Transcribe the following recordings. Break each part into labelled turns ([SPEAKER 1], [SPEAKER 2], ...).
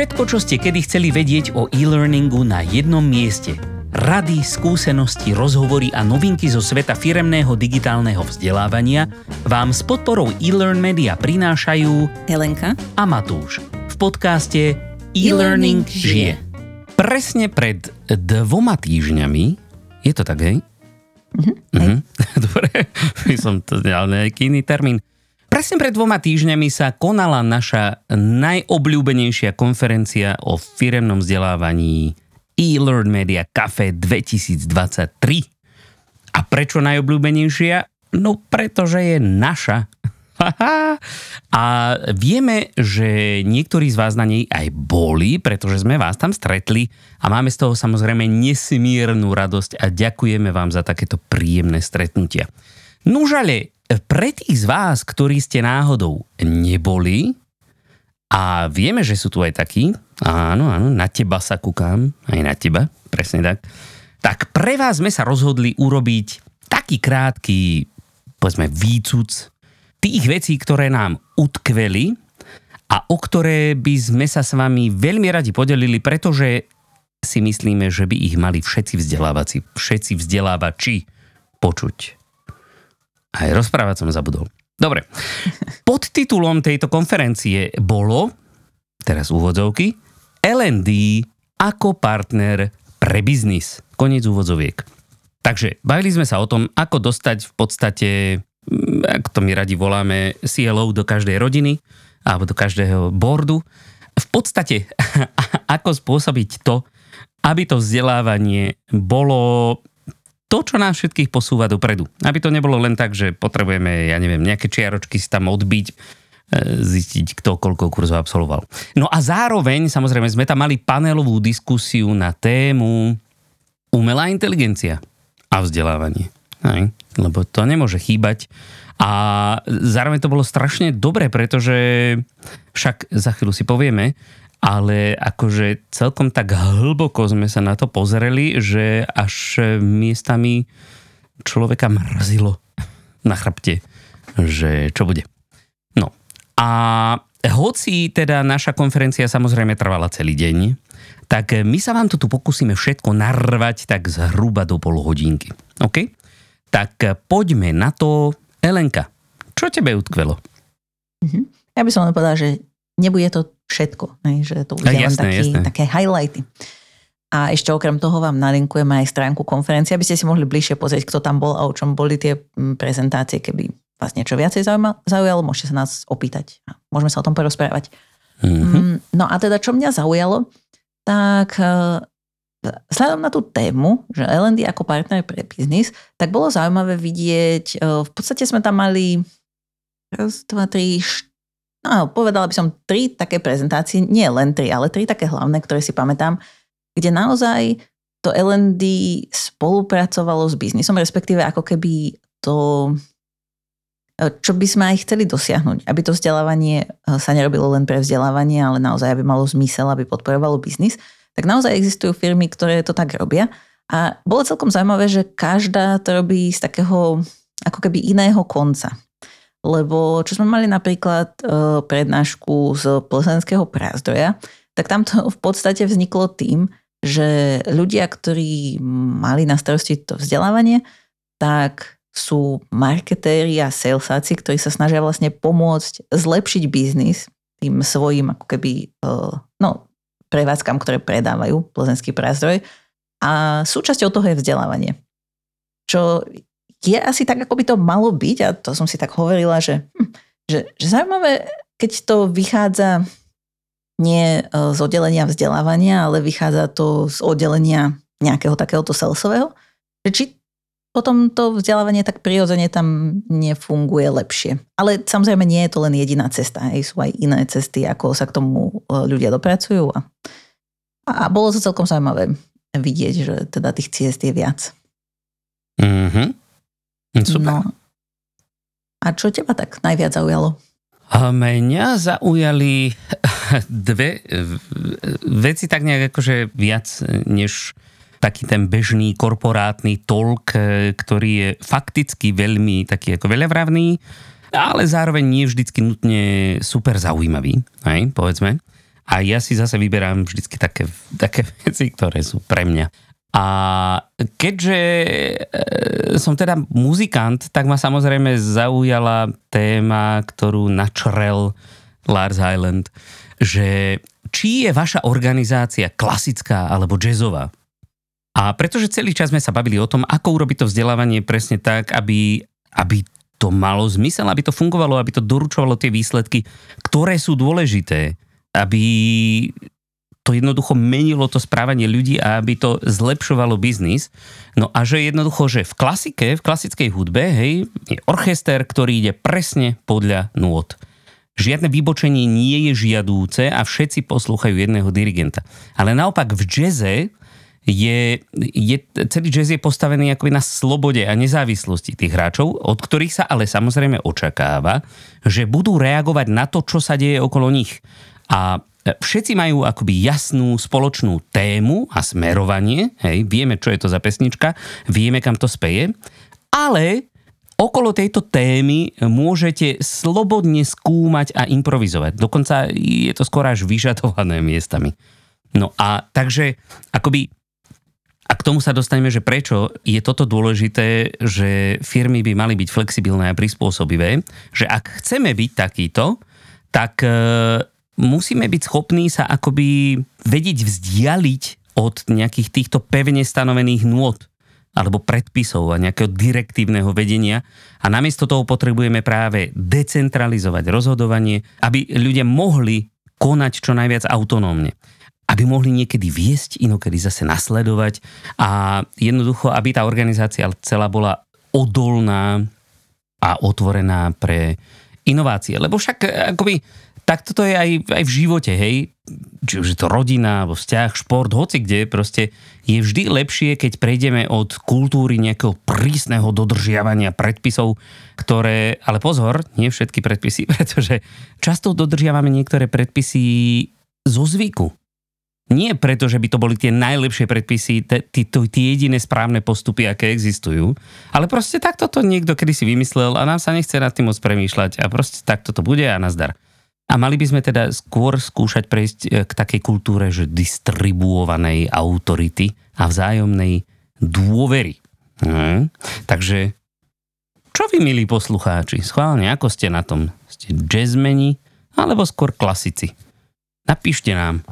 [SPEAKER 1] Všetko, čo ste kedy chceli vedieť o e-learningu na jednom mieste. Rady, skúsenosti, rozhovory a novinky zo sveta firemného digitálneho vzdelávania vám s podporou e-learn media prinášajú
[SPEAKER 2] Helenka
[SPEAKER 1] a Matúš v podcaste E-Learning žije. Presne pred dvoma týždňami, je to tak, hej?
[SPEAKER 2] Mhm,
[SPEAKER 1] Mhm. Dobre, som to dal nejaký iný termín. Presne pred dvoma týždňami sa konala naša najobľúbenejšia konferencia o firemnom vzdelávaní e-Learn Media Cafe 2023. A prečo najobľúbenejšia? No pretože je naša. A vieme, že niektorí z vás na nej aj boli, pretože sme vás tam stretli a máme z toho samozrejme nesmiernu radosť a ďakujeme vám za takéto príjemné stretnutia. Nužale, pre tých z vás, ktorí ste náhodou neboli, a vieme, že sú tu aj takí, áno, áno, na teba sa kúkam, aj na teba, presne tak, tak pre vás sme sa rozhodli urobiť taký krátky, povedzme, výcuc tých vecí, ktoré nám utkveli a o ktoré by sme sa s vami veľmi radi podelili, pretože si myslíme, že by ich mali všetci vzdelávací, všetci vzdelávači počuť. Aj rozprávať som zabudol. Dobre. Podtitulom tejto konferencie bolo, teraz úvodzovky, LND ako partner pre biznis. Koniec úvodzoviek. Takže bavili sme sa o tom, ako dostať v podstate, mm, ak to my radi voláme, CLO do každej rodiny alebo do každého boardu. V podstate, ako spôsobiť to, aby to vzdelávanie bolo to, čo nás všetkých posúva dopredu. Aby to nebolo len tak, že potrebujeme, ja neviem, nejaké čiaročky si tam odbiť, e, zistiť, kto koľko kurzov absolvoval. No a zároveň, samozrejme, sme tam mali panelovú diskusiu na tému umelá inteligencia a vzdelávanie. Hej? Lebo to nemôže chýbať. A zároveň to bolo strašne dobre, pretože však za chvíľu si povieme, ale akože celkom tak hlboko sme sa na to pozreli, že až miestami človeka mrzilo na chrbte, že čo bude. No a hoci teda naša konferencia samozrejme trvala celý deň, tak my sa vám to tu pokúsime všetko narvať tak zhruba do pol hodinky. OK? Tak poďme na to. Elenka, čo tebe utkvelo?
[SPEAKER 2] Mhm. Ja by som len povedala, že nebude to všetko, ne? že to bude len taký,
[SPEAKER 1] jasné.
[SPEAKER 2] také highlighty. A ešte okrem toho vám nalinkujeme aj stránku konferencie, aby ste si mohli bližšie pozrieť, kto tam bol a o čom boli tie mm, prezentácie, keby vás niečo viacej zaujalo, môžete sa nás opýtať. a Môžeme sa o tom porozprávať.
[SPEAKER 1] Mhm.
[SPEAKER 2] Mm, No a teda, čo mňa zaujalo, tak eh, vzhľadom na tú tému, že L&D ako partner pre biznis, tak bolo zaujímavé vidieť, eh, v podstate sme tam mali raz, dva, tri, št- no, povedala by som tri také prezentácie, nie len tri, ale tri také hlavné, ktoré si pamätám, kde naozaj to L&D spolupracovalo s biznisom, respektíve ako keby to čo by sme aj chceli dosiahnuť, aby to vzdelávanie eh, sa nerobilo len pre vzdelávanie, ale naozaj aby malo zmysel, aby podporovalo biznis, tak naozaj existujú firmy, ktoré to tak robia. A bolo celkom zaujímavé, že každá to robí z takého ako keby iného konca. Lebo čo sme mali napríklad eh, prednášku z plzenského prázdroja, tak tam to v podstate vzniklo tým, že ľudia, ktorí mali na starosti to vzdelávanie, tak sú marketéri a salesáci, ktorí sa snažia vlastne pomôcť zlepšiť biznis tým svojim ako keby, eh, no, prevádzkam, ktoré predávajú plzenský prázdroj a súčasťou toho je vzdelávanie. Čo je asi tak, ako by to malo byť a to som si tak hovorila, že, hm, že, že zaujímavé, keď to vychádza nie eh, z oddelenia vzdelávania, ale vychádza to z oddelenia nejakého takéhoto salesového, že či potom to vzdelávanie tak prirodzene tam nefunguje lepšie. Ale samozrejme nie je to len jediná cesta. Hej. Sú aj iné cesty, ako sa k tomu e, ľudia dopracujú. A, a bolo to celkom zaujímavé vidieť, že teda tých ciest je viac.
[SPEAKER 1] Mhm. Super.
[SPEAKER 2] No. A čo teba tak najviac zaujalo?
[SPEAKER 1] A mňa zaujali dve veci tak nejak akože viac než taký ten bežný korporátny tolk, ktorý je fakticky veľmi taký ako veľavravný, ale zároveň nie vždycky nutne super zaujímavý, hej, povedzme. A ja si zase vyberám vždycky také, také veci, ktoré sú pre mňa. A keďže e, som teda muzikant, tak ma samozrejme zaujala téma, ktorú načrel Lars Highland, že či je vaša organizácia klasická alebo jazzová. A pretože celý čas sme sa bavili o tom, ako urobiť to vzdelávanie presne tak, aby, aby to malo zmysel, aby to fungovalo, aby to doručovalo tie výsledky, ktoré sú dôležité, aby to jednoducho menilo to správanie ľudí a aby to zlepšovalo biznis. No a že jednoducho, že v klasike, v klasickej hudbe, hej, je orchester, ktorý ide presne podľa nôd. Žiadne vybočenie nie je žiadúce a všetci poslúchajú jedného dirigenta. Ale naopak v jazze je, je, celý jazz je postavený akoby na slobode a nezávislosti tých hráčov, od ktorých sa ale samozrejme očakáva, že budú reagovať na to, čo sa deje okolo nich. A všetci majú akoby jasnú spoločnú tému a smerovanie, hej, vieme, čo je to za pesnička, vieme, kam to speje, ale okolo tejto témy môžete slobodne skúmať a improvizovať. Dokonca je to skôr až vyžadované miestami. No a takže akoby a k tomu sa dostaneme, že prečo je toto dôležité, že firmy by mali byť flexibilné a prispôsobivé, že ak chceme byť takýto, tak e, musíme byť schopní sa akoby vedieť vzdialiť od nejakých týchto pevne stanovených nôd alebo predpisov a nejakého direktívneho vedenia a namiesto toho potrebujeme práve decentralizovať rozhodovanie, aby ľudia mohli konať čo najviac autonómne. Aby mohli niekedy viesť, inokedy zase nasledovať a jednoducho, aby tá organizácia celá bola odolná a otvorená pre inovácie. Lebo však akoby tak toto je aj, aj v živote, hej. Či už je to rodina, alebo vzťah, šport, hoci kde, proste je vždy lepšie, keď prejdeme od kultúry nejakého prísneho dodržiavania predpisov, ktoré, ale pozor, nie všetky predpisy, pretože často dodržiavame niektoré predpisy zo zvyku. Nie preto, že by to boli tie najlepšie predpisy, tie jediné správne postupy, aké existujú, ale proste takto to niekto kedy si vymyslel a nám sa nechce nad tým moc premýšľať a proste takto to bude a nazdar. A mali by sme teda skôr skúšať prejsť e, k takej kultúre, že distribuovanej autority a vzájomnej dôvery. Hm. Takže čo vy, milí poslucháči, schválne, ako ste na tom? Ste jazzmeni alebo skôr klasici? Napíšte nám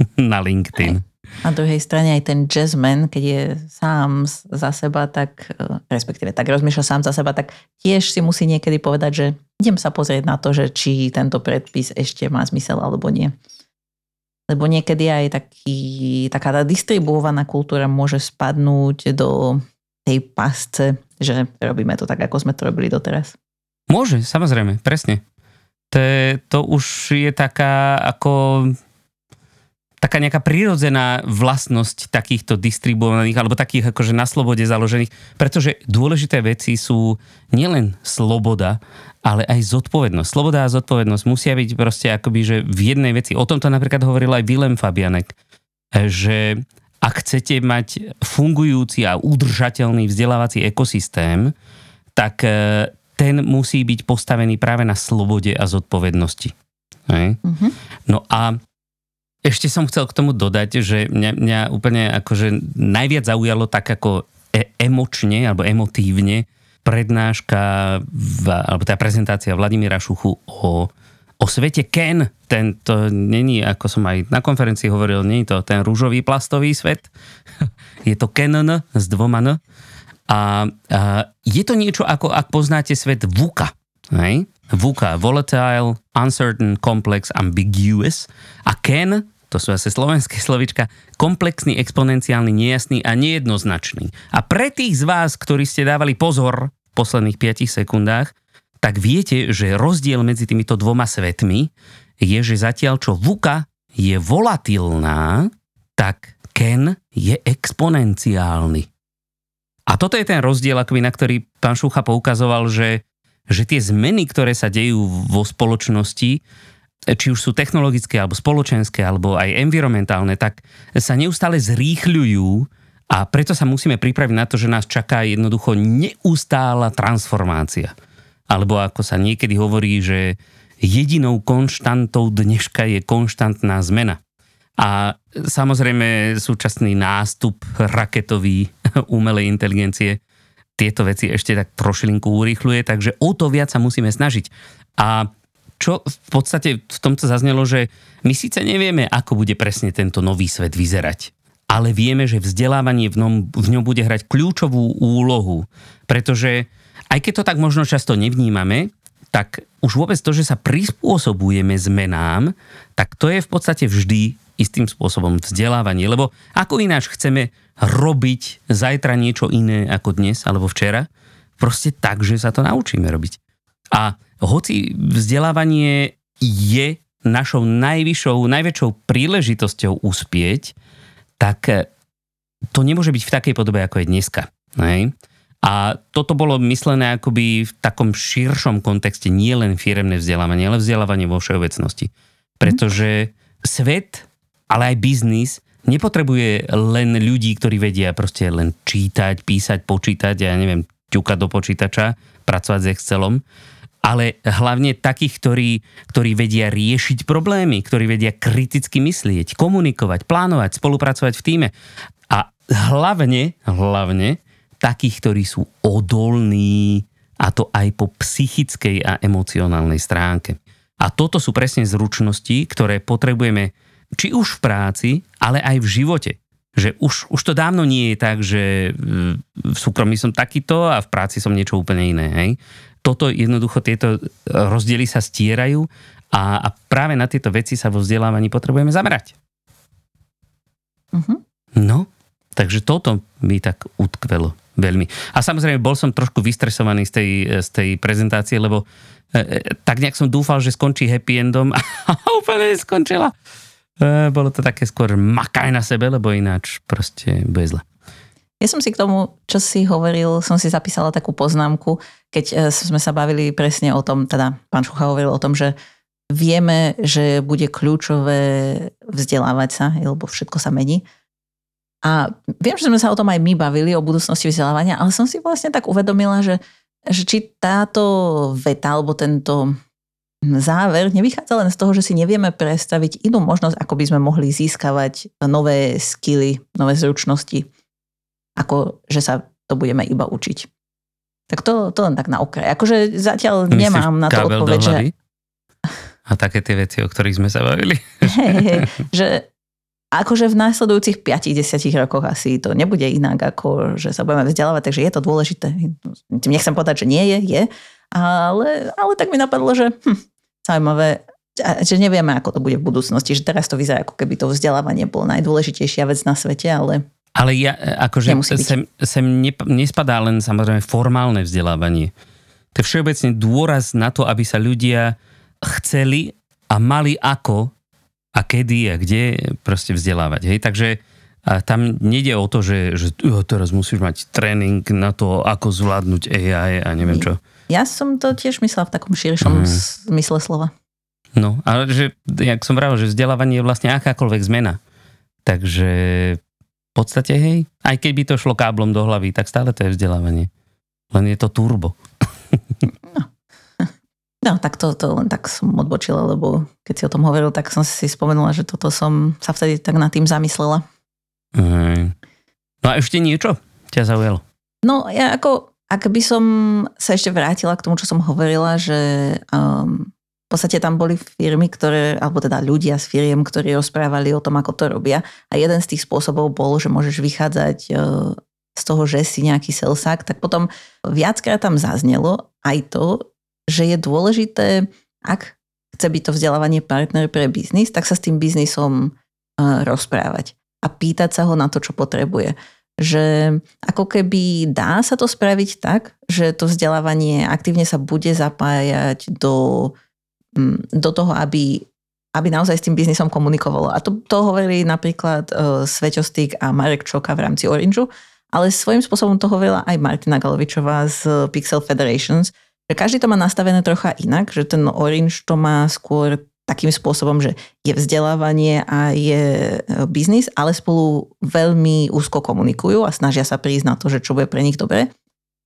[SPEAKER 1] na LinkedIn.
[SPEAKER 2] Na druhej strane aj ten jazzman, keď je sám za seba, tak e, respektíve tak rozmýšľa sám za seba, tak tiež si musí niekedy povedať, že idem sa pozrieť na to, že či tento predpis ešte má zmysel alebo nie. Lebo niekedy aj taký, taká tá distribuovaná kultúra môže spadnúť do tej pasce, že robíme to tak, ako sme to robili doteraz.
[SPEAKER 1] Môže, samozrejme, presne. To, to už je taká ako taká nejaká prirodzená vlastnosť takýchto distribuovaných alebo takých akože na slobode založených, pretože dôležité veci sú nielen sloboda, ale aj zodpovednosť. Sloboda a zodpovednosť musia byť proste akoby, že v jednej veci. O tomto napríklad hovoril aj Willem Fabianek, že ak chcete mať fungujúci a udržateľný vzdelávací ekosystém, tak e, ten musí byť postavený práve na slobode a zodpovednosti. Hej? Mm-hmm. No a ešte som chcel k tomu dodať, že mňa, mňa úplne akože najviac zaujalo tak ako e- emočne alebo emotívne prednáška v, alebo tá prezentácia Vladimíra Šuchu o, o svete Ken. Tento není, ako som aj na konferencii hovoril, je to ten rúžový plastový svet. je to Canon s dvoma N. A, a je to niečo ako, ak poznáte svet VUCA. Hej? VUCA, volatile, uncertain, complex, ambiguous. A Ken, to sú asi slovenské slovička, komplexný, exponenciálny, nejasný a nejednoznačný. A pre tých z vás, ktorí ste dávali pozor v posledných 5 sekundách, tak viete, že rozdiel medzi týmito dvoma svetmi je, že zatiaľ čo VUCA je volatilná, tak Ken je exponenciálny. A toto je ten rozdiel, akoby, na ktorý pán Šucha poukazoval, že že tie zmeny, ktoré sa dejú vo spoločnosti, či už sú technologické, alebo spoločenské, alebo aj environmentálne, tak sa neustále zrýchľujú a preto sa musíme pripraviť na to, že nás čaká jednoducho neustála transformácia. Alebo ako sa niekedy hovorí, že jedinou konštantou dneška je konštantná zmena. A samozrejme súčasný nástup raketový umelej inteligencie tieto veci ešte tak trošilinku urýchluje, takže o to viac sa musíme snažiť. A čo v podstate v tomto zaznelo, že my síce nevieme, ako bude presne tento nový svet vyzerať, ale vieme, že vzdelávanie v ňom, v ňom bude hrať kľúčovú úlohu, pretože aj keď to tak možno často nevnímame, tak už vôbec to, že sa prispôsobujeme zmenám, tak to je v podstate vždy istým spôsobom vzdelávanie. Lebo ako ináč chceme robiť zajtra niečo iné ako dnes alebo včera? Proste tak, že sa to naučíme robiť. A hoci vzdelávanie je našou najvyššou, najväčšou príležitosťou uspieť, tak to nemôže byť v takej podobe, ako je dneska. Hej? A toto bolo myslené akoby v takom širšom kontexte, nie len firemné vzdelávanie, ale vzdelávanie vo všeobecnosti. Pretože svet, ale aj biznis nepotrebuje len ľudí, ktorí vedia proste len čítať, písať, počítať, ja neviem, ťukať do počítača, pracovať s Excelom, ale hlavne takých, ktorí, ktorí vedia riešiť problémy, ktorí vedia kriticky myslieť, komunikovať, plánovať, spolupracovať v týme. A hlavne, hlavne takých, ktorí sú odolní, a to aj po psychickej a emocionálnej stránke. A toto sú presne zručnosti, ktoré potrebujeme či už v práci, ale aj v živote. Že už, už to dávno nie je tak, že v súkromí som takýto a v práci som niečo úplne iné. Hej? Toto jednoducho, tieto rozdiely sa stierajú a, a práve na tieto veci sa vo vzdelávaní potrebujeme zamerať. Uh-huh. No, takže toto mi tak utkvelo veľmi. A samozrejme, bol som trošku vystresovaný z tej, z tej prezentácie, lebo e, e tak nejak som dúfal, že skončí happy endom a úplne skončila. E, bolo to také skôr makaj na sebe, lebo ináč proste bude zle.
[SPEAKER 2] Ja som si k tomu, čo si hovoril, som si zapísala takú poznámku, keď e, sme sa bavili presne o tom, teda pán Šucha hovoril o tom, že vieme, že bude kľúčové vzdelávať sa, lebo všetko sa mení. A viem, že sme sa o tom aj my bavili, o budúcnosti vzdelávania, ale som si vlastne tak uvedomila, že, že či táto veta alebo tento záver nevychádza len z toho, že si nevieme predstaviť inú možnosť, ako by sme mohli získavať nové skily, nové zručnosti, ako že sa to budeme iba učiť. Tak to, to len tak na okraj. Akože zatiaľ Myslíš nemám na to odpoveď, že...
[SPEAKER 1] A také tie veci, o ktorých sme sa bavili.
[SPEAKER 2] Hey, hey, že akože v následujúcich 5-10 rokoch asi to nebude inak, ako že sa budeme vzdelávať, takže je to dôležité. Nechcem povedať, že nie je, je, ale, ale tak mi napadlo, že hm, zaujímavé, že nevieme, ako to bude v budúcnosti, že teraz to vyzerá, ako keby to vzdelávanie bolo najdôležitejšia vec na svete, ale
[SPEAKER 1] ale ja, akože sem, sem nespadá len samozrejme formálne vzdelávanie. To je všeobecne dôraz na to, aby sa ľudia chceli a mali ako a kedy a kde proste vzdelávať. Hej? Takže a tam nejde o to, že, že jo, teraz musíš mať tréning na to, ako zvládnuť AI a neviem čo.
[SPEAKER 2] Ja som to tiež myslela v takom širšom mm. zmysle slova.
[SPEAKER 1] No, ale že, jak som vravel, že vzdelávanie je vlastne akákoľvek zmena. Takže podstate, hej, aj keď by to šlo káblom do hlavy, tak stále to je vzdelávanie. Len je to turbo.
[SPEAKER 2] No. No, tak to, to len tak som odbočila, lebo keď si o tom hovoril, tak som si spomenula, že toto som sa vtedy tak nad tým zamyslela.
[SPEAKER 1] Mm. No a ešte niečo ťa zaujalo?
[SPEAKER 2] No, ja ako, ak by som sa ešte vrátila k tomu, čo som hovorila, že um, v podstate tam boli firmy, ktoré, alebo teda ľudia z firiem, ktorí rozprávali o tom, ako to robia. A jeden z tých spôsobov bol, že môžeš vychádzať uh, z toho, že si nejaký selsák, tak potom viackrát tam zaznelo aj to, že je dôležité, ak chce byť to vzdelávanie partner pre biznis, tak sa s tým biznisom rozprávať a pýtať sa ho na to, čo potrebuje. Že ako keby dá sa to spraviť tak, že to vzdelávanie aktívne sa bude zapájať do, do toho, aby, aby naozaj s tým biznisom komunikovalo. A to, to hovorili napríklad uh, Sveťostik a Marek Čoka v rámci Orangeu, ale svojím spôsobom to hovorila aj Martina Galovičová z Pixel Federations, že každý to má nastavené trocha inak, že ten Orange to má skôr takým spôsobom, že je vzdelávanie a je e, biznis, ale spolu veľmi úzko komunikujú a snažia sa prísť na to, že čo bude pre nich dobré.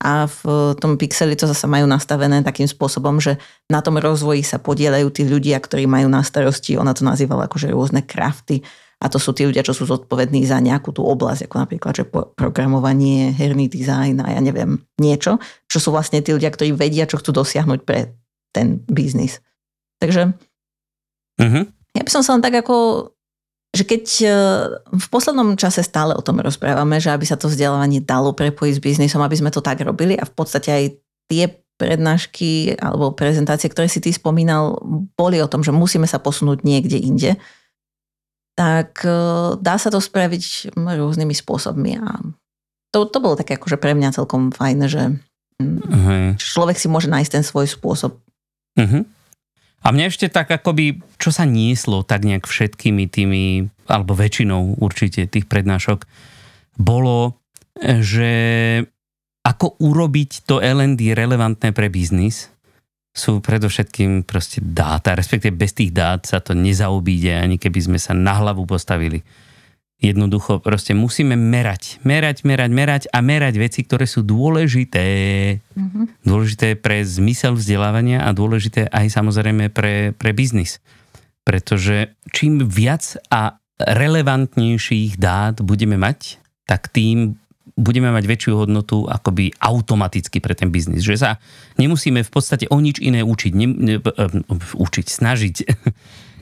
[SPEAKER 2] A v tom Pixeli to zase majú nastavené takým spôsobom, že na tom rozvoji sa podielajú tí ľudia, ktorí majú na starosti, ona to nazývala akože rôzne krafty, a to sú tí ľudia, čo sú zodpovední za nejakú tú oblasť, ako napríklad, že programovanie, herný dizajn a ja neviem, niečo, čo sú vlastne tí ľudia, ktorí vedia, čo chcú dosiahnuť pre ten biznis. Takže uh-huh. ja by som sa len tak ako že keď e, v poslednom čase stále o tom rozprávame, že aby sa to vzdelávanie dalo prepojiť s biznisom, aby sme to tak robili a v podstate aj tie prednášky alebo prezentácie, ktoré si ty spomínal, boli o tom, že musíme sa posunúť niekde inde, tak e, dá sa to spraviť rôznymi spôsobmi a to, to bolo také akože pre mňa celkom fajn, že uh-huh. človek si môže nájsť ten svoj spôsob.
[SPEAKER 1] Uh-huh. A mňa ešte tak akoby, čo sa nieslo tak nejak všetkými tými, alebo väčšinou určite tých prednášok, bolo, že ako urobiť to L&D relevantné pre biznis, sú predovšetkým proste dáta, respektíve bez tých dát sa to nezaobíde, ani keby sme sa na hlavu postavili. Jednoducho proste musíme merať, merať, merať, merať a merať veci, ktoré sú dôležité. Mm-hmm. Dôležité pre zmysel vzdelávania a dôležité aj samozrejme pre, pre biznis. Pretože čím viac a relevantnejších dát budeme mať, tak tým budeme mať väčšiu hodnotu akoby automaticky pre ten biznis. Že sa nemusíme v podstate o nič iné učiť, ne, ne, učiť, snažiť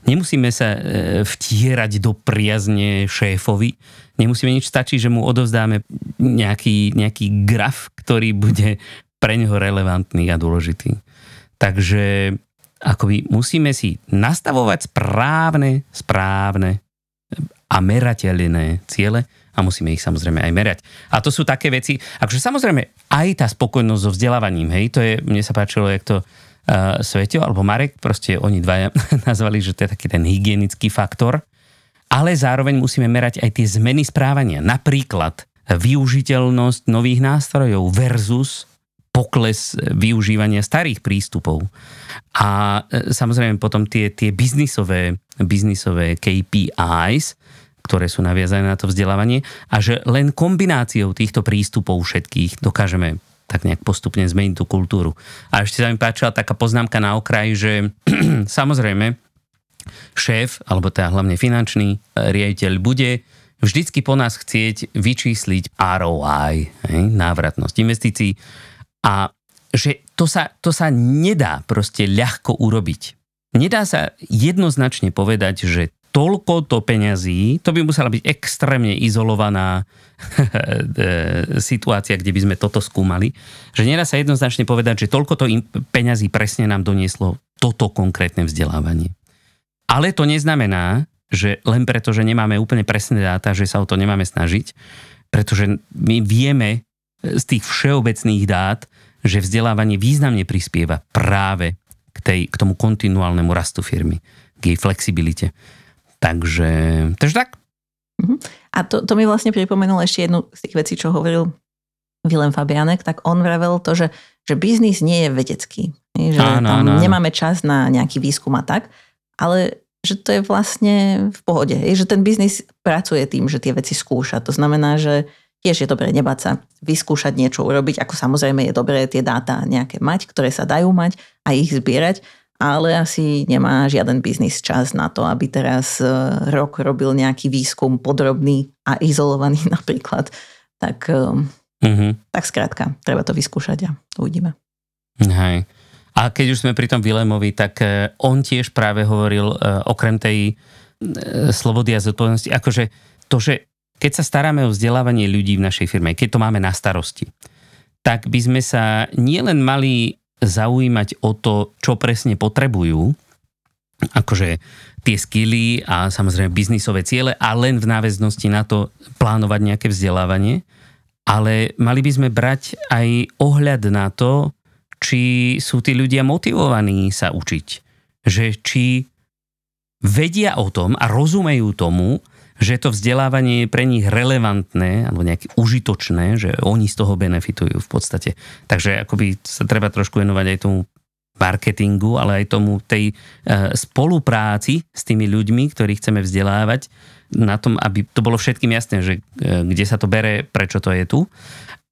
[SPEAKER 1] Nemusíme sa e, vtierať do priazne šéfovi, nemusíme nič, stačí, že mu odovzdáme nejaký, nejaký graf, ktorý bude pre neho relevantný a dôležitý. Takže akoby musíme si nastavovať správne, správne a merateľné ciele a musíme ich samozrejme aj merať. A to sú také veci, akože samozrejme aj tá spokojnosť so vzdelávaním, hej, to je, mne sa páčilo, jak to uh, Sveťo alebo Marek, proste oni dvaja nazvali, že to je taký ten hygienický faktor, ale zároveň musíme merať aj tie zmeny správania. Napríklad využiteľnosť nových nástrojov versus pokles využívania starých prístupov. A e, samozrejme potom tie, tie biznisové, biznisové KPIs, ktoré sú naviazané na to vzdelávanie a že len kombináciou týchto prístupov všetkých dokážeme tak nejak postupne zmeniť tú kultúru. A ešte sa mi páčila taká poznámka na okraj, že samozrejme šéf, alebo teda hlavne finančný e, riaditeľ bude vždycky po nás chcieť vyčísliť ROI, hej, návratnosť investícií a že to sa, to sa nedá proste ľahko urobiť. Nedá sa jednoznačne povedať, že toľko to peňazí, to by musela byť extrémne izolovaná e, situácia, kde by sme toto skúmali, že nedá sa jednoznačne povedať, že toľko to peňazí presne nám donieslo toto konkrétne vzdelávanie. Ale to neznamená, že len preto, že nemáme úplne presné dáta, že sa o to nemáme snažiť, pretože my vieme z tých všeobecných dát, že vzdelávanie významne prispieva práve k, tej, k tomu kontinuálnemu rastu firmy, k jej flexibilite. Takže, takže tak.
[SPEAKER 2] Mhm. A to, to mi vlastne pripomenulo ešte jednu z tých vecí, čo hovoril Willem Fabianek, tak on vravel to, že, že biznis nie je vedecký. Že áno, tam áno. nemáme čas na nejaký výskum a tak, ale že to je vlastne v pohode. Že ten biznis pracuje tým, že tie veci skúša. To znamená, že tiež je dobré nebať sa vyskúšať niečo urobiť, ako samozrejme je dobré tie dáta nejaké mať, ktoré sa dajú mať a ich zbierať, ale asi nemá žiaden biznis čas na to, aby teraz e, rok robil nejaký výskum podrobný a izolovaný napríklad. Tak, mm-hmm. tak skrátka, treba to vyskúšať a uvidíme.
[SPEAKER 1] Hej. A keď už sme pri tom Vilemovi, tak e, on tiež práve hovoril okrem tej slobody a zodpovednosti, akože to, že keď sa staráme o vzdelávanie ľudí v našej firme, keď to máme na starosti, tak by sme sa nielen mali zaujímať o to, čo presne potrebujú, akože tie skily a samozrejme biznisové ciele a len v náväznosti na to plánovať nejaké vzdelávanie, ale mali by sme brať aj ohľad na to, či sú tí ľudia motivovaní sa učiť. Že či vedia o tom a rozumejú tomu, že to vzdelávanie je pre nich relevantné alebo nejaké užitočné, že oni z toho benefitujú v podstate. Takže akoby sa treba trošku venovať aj tomu marketingu, ale aj tomu tej e, spolupráci s tými ľuďmi, ktorých chceme vzdelávať, na tom, aby to bolo všetkým jasné, že e, kde sa to bere, prečo to je tu.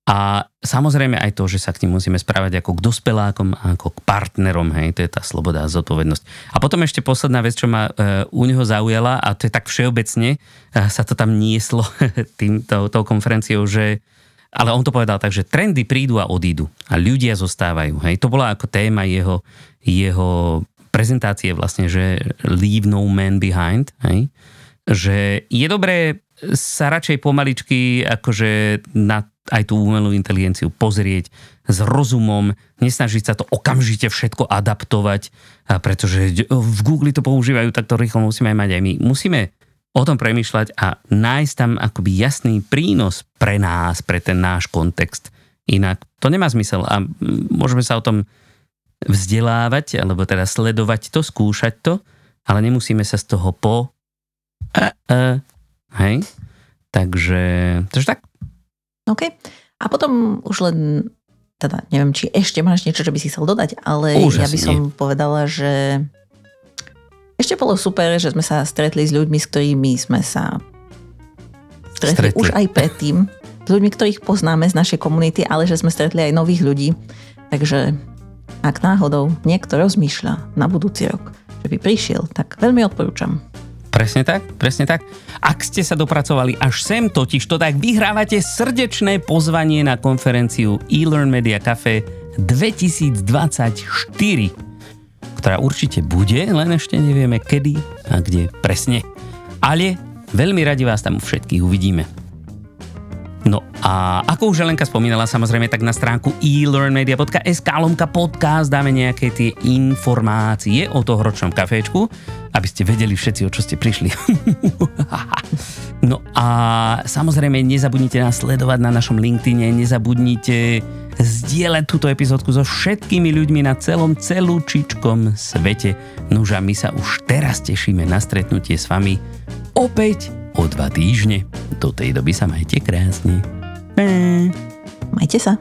[SPEAKER 1] A samozrejme aj to, že sa k ním musíme správať ako k dospelákom, ako k partnerom, hej, to je tá sloboda a zodpovednosť. A potom ešte posledná vec, čo ma e, u neho zaujala, a to je tak všeobecne, e, sa to tam nieslo tým, tou, tou konferenciou, že ale on to povedal tak, že trendy prídu a odídu a ľudia zostávajú. Hej. To bola ako téma jeho, jeho prezentácie vlastne, že leave no man behind. Hej. Že je dobré sa radšej pomaličky akože na aj tú umelú inteligenciu pozrieť s rozumom, nesnažiť sa to okamžite všetko adaptovať, pretože v Google to používajú, tak to rýchlo musíme aj mať aj my. Musíme o tom premýšľať a nájsť tam akoby jasný prínos pre nás, pre ten náš kontext. Inak to nemá zmysel a môžeme sa o tom vzdelávať, alebo teda sledovať to, skúšať to, ale nemusíme sa z toho po... Hej? Takže, takže tak.
[SPEAKER 2] OK. A potom už len, teda neviem, či ešte máš niečo, čo by si chcel dodať, ale
[SPEAKER 1] už
[SPEAKER 2] ja by som povedala, že ešte bolo super, že sme sa stretli s ľuďmi, s ktorými sme sa stretli, stretli. už aj predtým. S ľuďmi, ktorých poznáme z našej komunity, ale že sme stretli aj nových ľudí. Takže ak náhodou niekto rozmýšľa na budúci rok, že by prišiel, tak veľmi odporúčam.
[SPEAKER 1] Presne tak, presne tak. Ak ste sa dopracovali až sem, totiž to tak vyhrávate srdečné pozvanie na konferenciu eLearn Media Cafe 2024, ktorá určite bude, len ešte nevieme kedy a kde presne. Ale veľmi radi vás tam všetkých uvidíme. No a ako už Helenka spomínala, samozrejme, tak na stránku elearnmedia.sk lomka podcast dáme nejaké tie informácie o toho ročnom kafečku, aby ste vedeli všetci, o čo ste prišli. no a samozrejme, nezabudnite nás sledovať na našom LinkedIne, nezabudnite zdieľať túto epizódku so všetkými ľuďmi na celom celúčičkom svete. Nože my sa už teraz tešíme na stretnutie s vami opäť o dva týždne. Do tej doby sa majte krásne.
[SPEAKER 2] Majte sa.